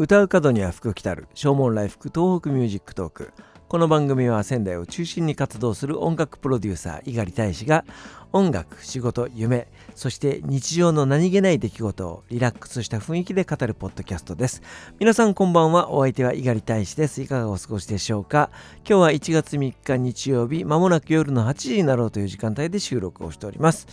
歌う角には福来たる唱門来福東北 Music Talk。この番組は仙台を中心に活動する音楽プロデューサー猪狩大使が音楽仕事夢そして日常の何気ない出来事をリラックスした雰囲気で語るポッドキャストです。皆さんこんばんは。お相手は猪狩大使です。いかがお過ごしでしょうか？今日は1月3日日曜日まもなく夜の8時になろうという時間帯で収録をしております。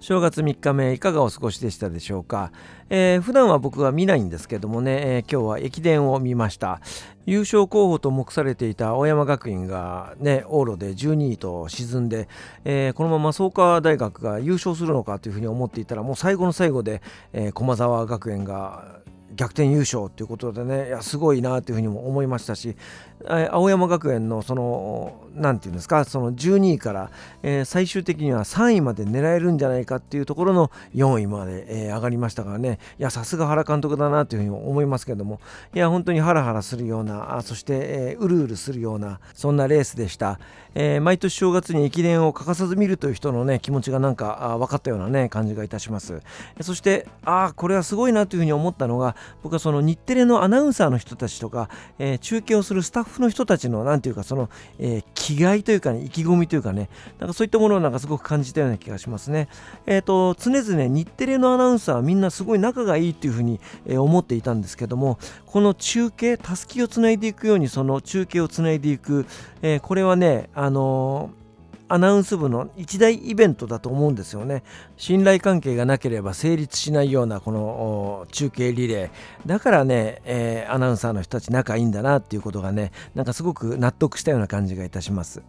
正月3日目いかがお過ごしでしたでしょうか、えー、普段は僕は見ないんですけどもね、えー、今日は駅伝を見ました。優勝候補と目されていた青山学院がね往路で12位と沈んで、えー、このまま創価大学が優勝するのかというふうに思っていたらもう最後の最後で、え駒澤学園が逆転優勝ということでねいやすごいなというふうにも思いましたし青山学園のその何て言うんですかその12位から、えー、最終的には3位まで狙えるんじゃないかっていうところの4位まで、えー、上がりましたからね。いやさすが原監督だなというふうに思いますけども。いや本当にハラハラするようなあそして、えー、うるうるするようなそんなレースでした、え毎年正月に駅伝を欠かさず見るという人のね気持ちがなんかあ分かったようなね感じがいたします。そしてああこれはすごいなというふうに思ったのが僕はその日テレのアナウンサーの人たちとか、え中継をするスタッフフの人たちの何ていうかその、えー、気概というかね意気込みというかねなんかそういったものをなんかすごく感じたような気がしますね。えっ、ー、と常々日テレのアナウンサーはみんなすごい仲がいいっていうふうに、え、思っていたんですけどもこの中継たすきをつないでいくようにその中継をつないでいく、えこれはねあのーアナウンス部の一大イベントだと思うんですよね。信頼関係がなければ成立しないようなこの中継リレー。だからね、えー、アナウンサーの人たち仲いいんだなっていうことがねなんかすごく納得したような感じがいたします。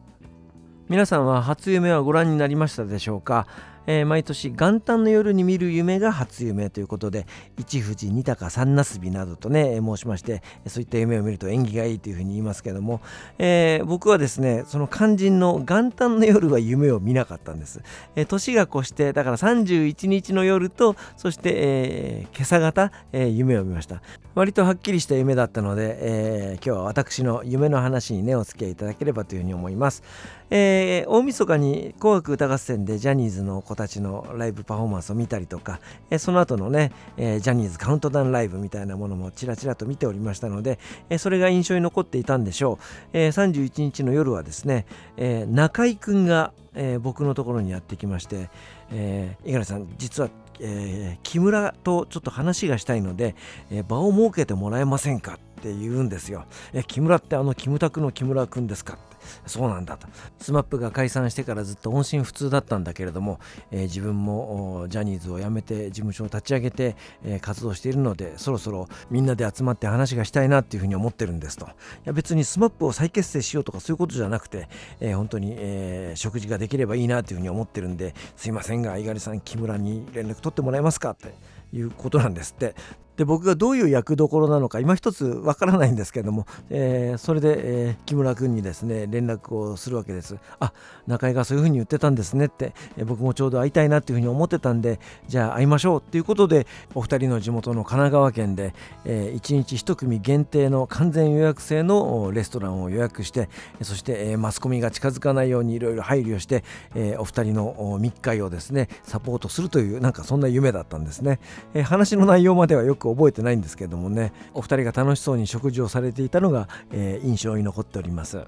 皆さんは初夢はご覧になりましたでしょうか？えー、毎年元旦の夜に見る夢が初夢ということで一富士二鷹三なすびなどとね申しましてそういった夢を見ると縁起がいいというふうに言いますけども、えー、僕はですねその肝心の元旦の夜は夢を見なかったんです、えー、年が越してだから31日の夜とそして、えー、今朝方、え夢を見ました。割とはっきりした夢だったので、え今日は私の夢の話にねお付き合いいただければというふうに思います、え大晦日に紅白歌合戦でジャニーズの子たちのライブパフォーマンスを見たりとか、えその後のね、えジャニーズカウントダウンライブみたいなものもちらちらと見ておりましたので、えそれが印象に残っていたんでしょう、え31日の夜はですね、え中居君が、え僕のところにやってきまして、え五十嵐さん実はえー、木村とちょっと話がしたいので、えー、場を設けてもらえませんかって言うんですよ。え木村ってあのキムタクの木村君ですかそうなんだと。SMAP が解散してからずっと音信不通だったんだけれども、えー、自分もジャニーズを辞めて事務所を立ち上げて、えー、活動しているのでそろそろみんなで集まって話がしたいなっていうふうに思ってるんですと。いや別に SMAP を再結成しようとかそういうことじゃなくて、えー、本当に、え食事ができればいいなというふうに思ってるんですいませんが猪狩さん木村に連絡取ってもらえますかって。いうことなんですって。で僕がどういう役どころなのか今一つわからないんですけども、えー、それで、えー、木村君にですね連絡をするわけです。あ中居がそういうふうに言ってたんですねって、えー、僕もちょうど会いたいなっていうふうに思ってたんでじゃあ会いましょうっていうことでお二人の地元の神奈川県で、えー、1日1組限定の完全予約制のレストランを予約してそして、え、マスコミが近づかないようにいろいろ配慮して、えー、お二人の密会をですねサポートするというなんかそんな夢だったんですね、えー、話の内容まではよく覚えてないんですけどもねお二人が楽しそうに食事をされていたのが、えー、印象に残っております。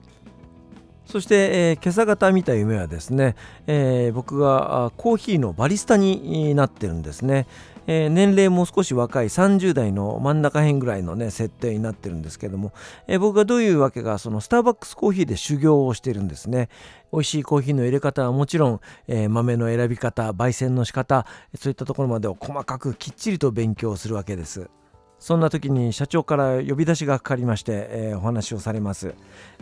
そして、えー、今朝方見た夢はですね、えー、僕がコーヒーのバリスタになってるんですね、えー、年齢も少し若い30代の真ん中辺ぐらいのね設定になってるんですけども、えー、僕がどういうわけかそのスターバックスコーヒーで修行をしてるんですね。美味しいコーヒーの入れ方はもちろん、えー、豆の選び方焙煎の仕方そういったところまでを細かくきっちりと勉強するわけです。そんな時に社長から呼び出しがかかりまして、えー、お話をされます、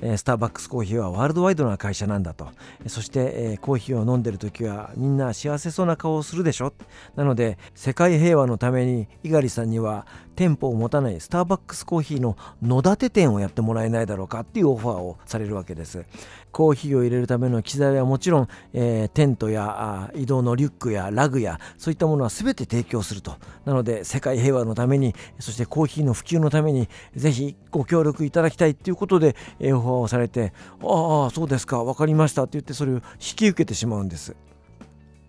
えー、スターバックスコーヒーはワールドワイドな会社なんだと。そして、えー、コーヒーを飲んでる時はみんな幸せそうな顔をするでしょ。なので世界平和のために猪狩さんには店舗を持たないスターバックスコーヒーの野立て店をやってもらえないだろうかっていうオファーをされるわけです。コーヒーを入れるための機材はもちろん、えー、テントや移動のリュックやラグやそういったものは全て提供すると。なので世界平和のためにそしてコーヒーの普及のためにぜひご協力いただきたいということで、オファーをされてああそうですか分かりましたって言ってそれを引き受けてしまうんです。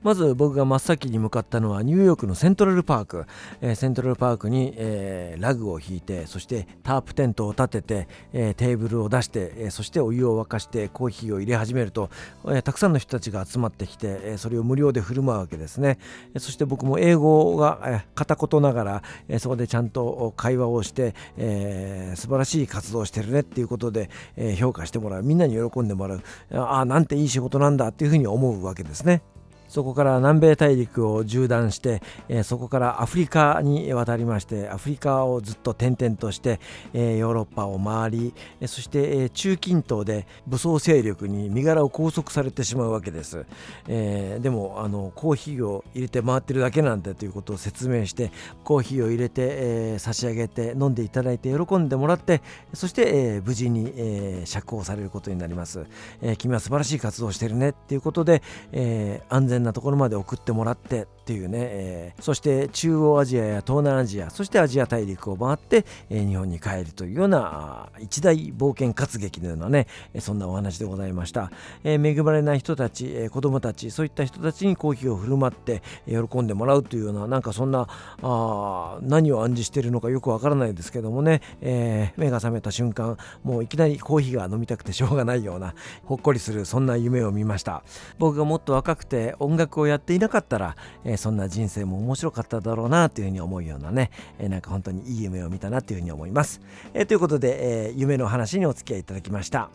まず僕が真っ先に向かったのはニューヨークのセントラルパーク、えー、セントラルパークに、えー、ラグを引いてそしてタープテントを立てて、えー、テーブルを出して、えそしてお湯を沸かしてコーヒーを入れ始めると、えたくさんの人たちが集まってきて、えそれを無料で振る舞うわけですね、えそして僕も英語が、え片言ながら、えそこでちゃんと会話をして、えー、素晴らしい活動をしてるねっていうことで、え評価してもらう。みんなに喜んでもらう。ああなんていい仕事なんだっていうふうに思うわけですね。そこから南米大陸を縦断して、えー、そこからアフリカに渡りましてアフリカをずっと転々として、えー、ヨーロッパを回り、え、そして、え、中近東で武装勢力に身柄を拘束されてしまうわけです、え、でもあのコーヒーを入れて回ってるだけなんだということを説明してコーヒーを入れて、え、差し上げて飲んでいただいて喜んでもらってそして、え、無事に、え、釈放されることになります、え、君は素晴らしい活動をしてるねっていうことで、え、安全なところまで送ってもらってっていうね、えー、そして中央アジアや東南アジアそしてアジア大陸を回って、えー、日本に帰るというような一大冒険活劇のようなねそんなお話でございました、えー、恵まれない人たち、えー、子供たちそういった人たちにコーヒーを振る舞って喜んでもらうというようななんかそんなあ何を暗示してるのかよくわからないですけどもね、えー、目が覚めた瞬間もういきなりコーヒーが飲みたくてしょうがないようなほっこりするそんな夢を見ました。僕がもっと若くて音楽をやっていなかったら、えー、そんな人生も面白かっただろうなというふうに思うようなね、えー、なんか本当にいい夢を見たなというふうに思います。えー、ということで、え夢の話にお付き合いいただきました。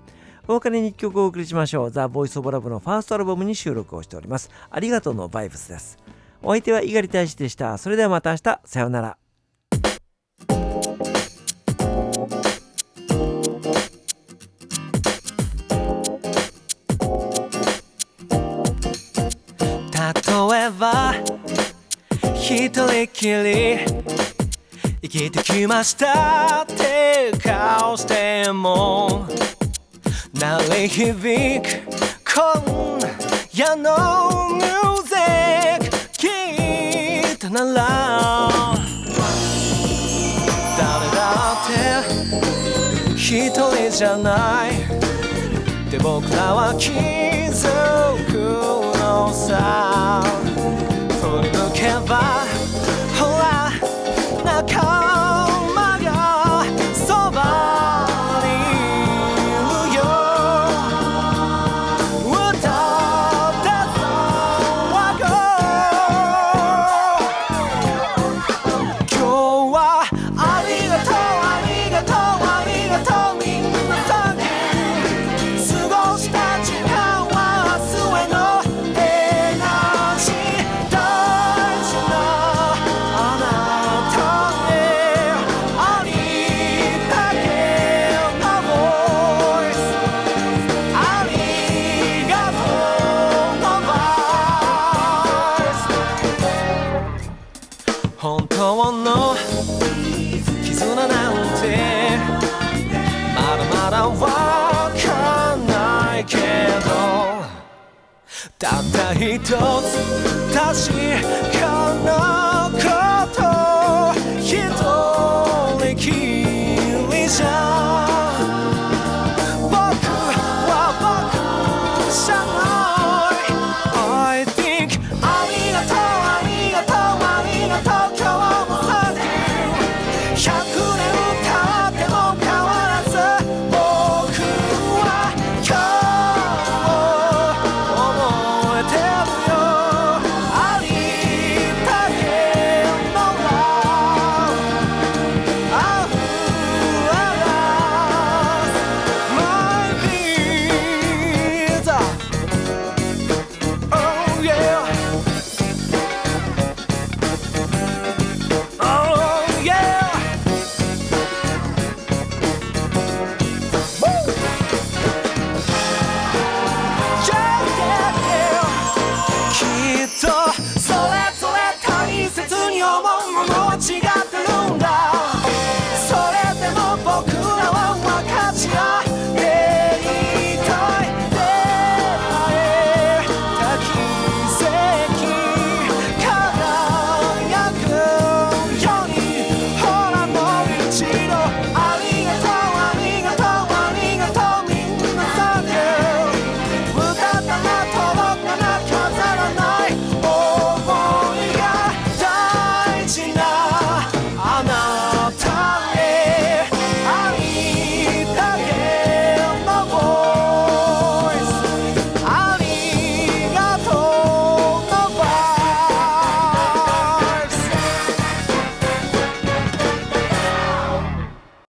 お別れに1曲をお送りしましょう。ザ・ボイス・オブ・ラブのファーストアルバムに収録をしております。ありがとうのバイブスです。お相手は猪狩大使でした。それではまた明日。さようなら。一人きり。生きてきましたって顔しても。鳴り響く今夜のミュージック聞いたなら。誰だって一人じゃない。で僕らは気づたった一つ確か